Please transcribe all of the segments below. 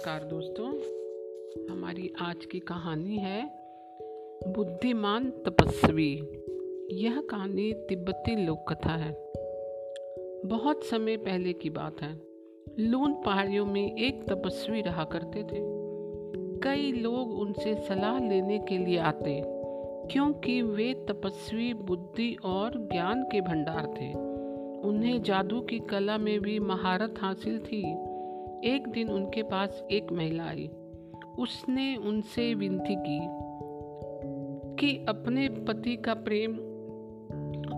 नमस्कार दोस्तों, हमारी आज की कहानी है बुद्धिमान तपस्वी। यह कहानी तिब्बती लोक कथा है। बहुत समय पहले की बात है। लून पहाड़ियों में एक तपस्वी रहा करते थे। कई लोग उनसे सलाह लेने के लिए आते, क्योंकि वे तपस्वी, बुद्धि और ज्ञान के भंडार थे। उन्हें जादू की कला में भी महारत हासिल थी। एक दिन उनके पास एक महिला आई। उसने उनसे विनती की कि अपने पति का प्रेम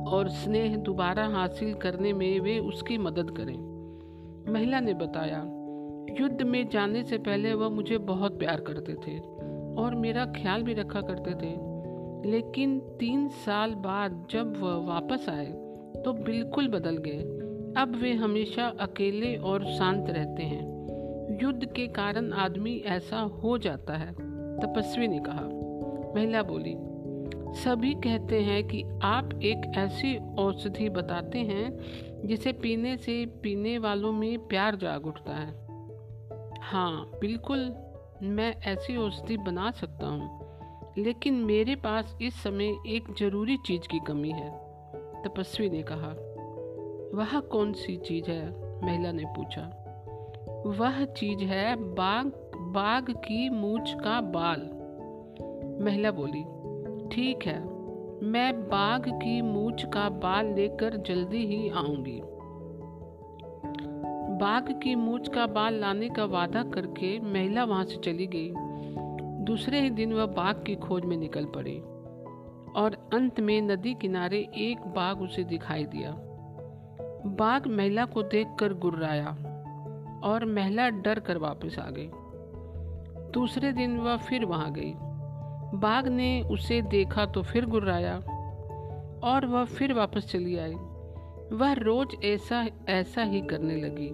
और स्नेह दोबारा हासिल करने में वे उसकी मदद करें। महिला ने बताया, युद्ध में जाने से पहले वह मुझे बहुत प्यार करते थे और मेरा ख्याल भी रखा करते थे। लेकिन तीन साल बाद जब वह वापस आए तो बिल्कुल बदल गए। अब वे हमेशा अकेले और शांत रहते हैं। युद्ध के कारण आदमी ऐसा हो जाता है, तपस्वी ने कहा। महिला बोली, सभी कहते हैं कि आप एक ऐसी औषधि बताते हैं जिसे पीने से पीने वालों में प्यार जाग उठता है। हाँ बिल्कुल, मैं ऐसी औषधि बना सकता हूँ, लेकिन मेरे पास इस समय एक ज़रूरी चीज़ की कमी है, तपस्वी ने कहा। वह कौन सी चीज़ है? महिला ने पूछा। वह चीज़ है बाघ बाघ की मूछ का बाल। महिला बोली, ठीक है, मैं बाघ की मूछ का बाल लेकर जल्दी ही आऊँगी। बाघ की मूछ का बाल लाने का वादा करके महिला वहाँ से चली गई। दूसरे ही दिन वह बाघ की खोज में निकल पड़ी और अंत में नदी किनारे एक बाघ उसे दिखाई दिया। बाघ महिला को देखकर गुर्राया। और महिला डर कर वापस आ गई। दूसरे दिन वह फिर वहाँ गई। बाघ ने उसे देखा तो फिर गुर्राया और वह फिर वापस चली आई। वह रोज ऐसा ऐसा ही करने लगी।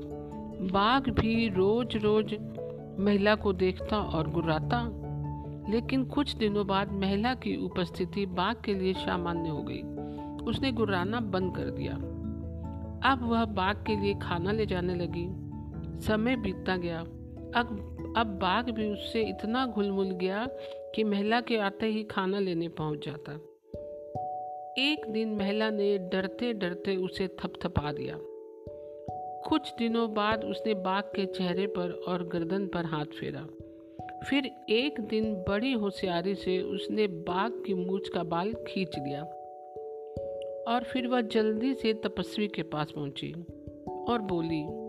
बाघ भी रोज रोज महिला को देखता और गुर्राता। लेकिन कुछ दिनों बाद महिला की उपस्थिति बाघ के लिए सामान्य हो गई। उसने गुर्राना बंद कर दिया। अब वह बाघ के लिए खाना ले जाने लगी। समय बीतता गया। अब अब बाघ भी उससे इतना घुल मुल गया कि महिला के आते ही खाना लेने पहुँच जाता। एक दिन महिला ने डरते डरते उसे थपथपा दिया। कुछ दिनों बाद उसने बाघ के चेहरे पर और गर्दन पर हाथ फेरा। फिर एक दिन बड़ी होशियारी से उसने बाघ की मूछ का बाल खींच लिया और फिर वह जल्दी से तपस्वी के पास पहुँची और बोली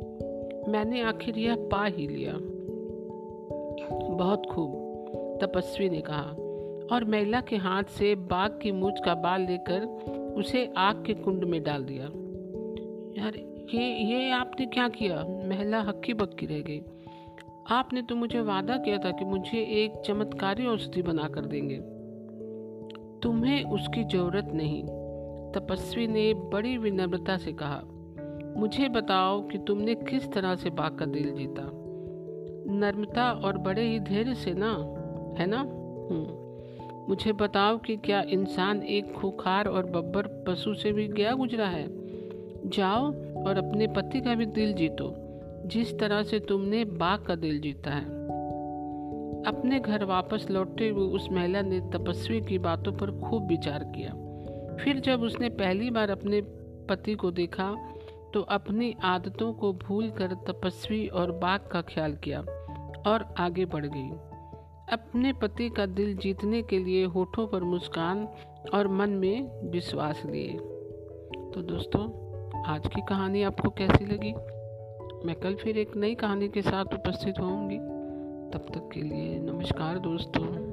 मैंने आखिर यह पा ही लिया। बहुत खूब, तपस्वी ने कहा। और महिला के हाथ से बाघ की मूछ का बाल लेकर उसे आग के कुंड में डाल दिया। यार, ये ये आपने क्या किया? महिला हक्की बक्की रह गई। आपने तो मुझे वादा किया था कि मुझे एक चमत्कारी औषधि बनाकर देंगे। तुम्हें उसकी ज़रूरत नहीं, तपस्वी ने बड़ी विनम्रता से कहा। मुझे बताओ कि तुमने किस तरह से बाघ का दिल जीता? नर्मता और बड़े ही धैर्य से ना? है ना? हम्म। मुझे बताओ कि क्या इंसान एक खुखार और बब्बर पशु से भी गया गुजरा है? जाओ और अपने पति का भी दिल जीतो, जिस तरह से तुमने बाघ का दिल जीता है। अपने घर वापस लौटते हुए उस महिला ने तपस्वी की बातों पर खूब विचार किया। फिर जब उसने पहली बार अपने पति को देखा तो अपनी आदतों को भूलकर तपस्वी और बाघ का ख्याल किया और आगे बढ़ गई। अपने पति का दिल जीतने के लिए होठों पर मुस्कान और मन में विश्वास लिए। तो दोस्तों, आज की कहानी आपको कैसी लगी? मैं कल फिर एक नई कहानी के साथ उपस्थित होंगी तब तक के लिए नमस्कार दोस्तों।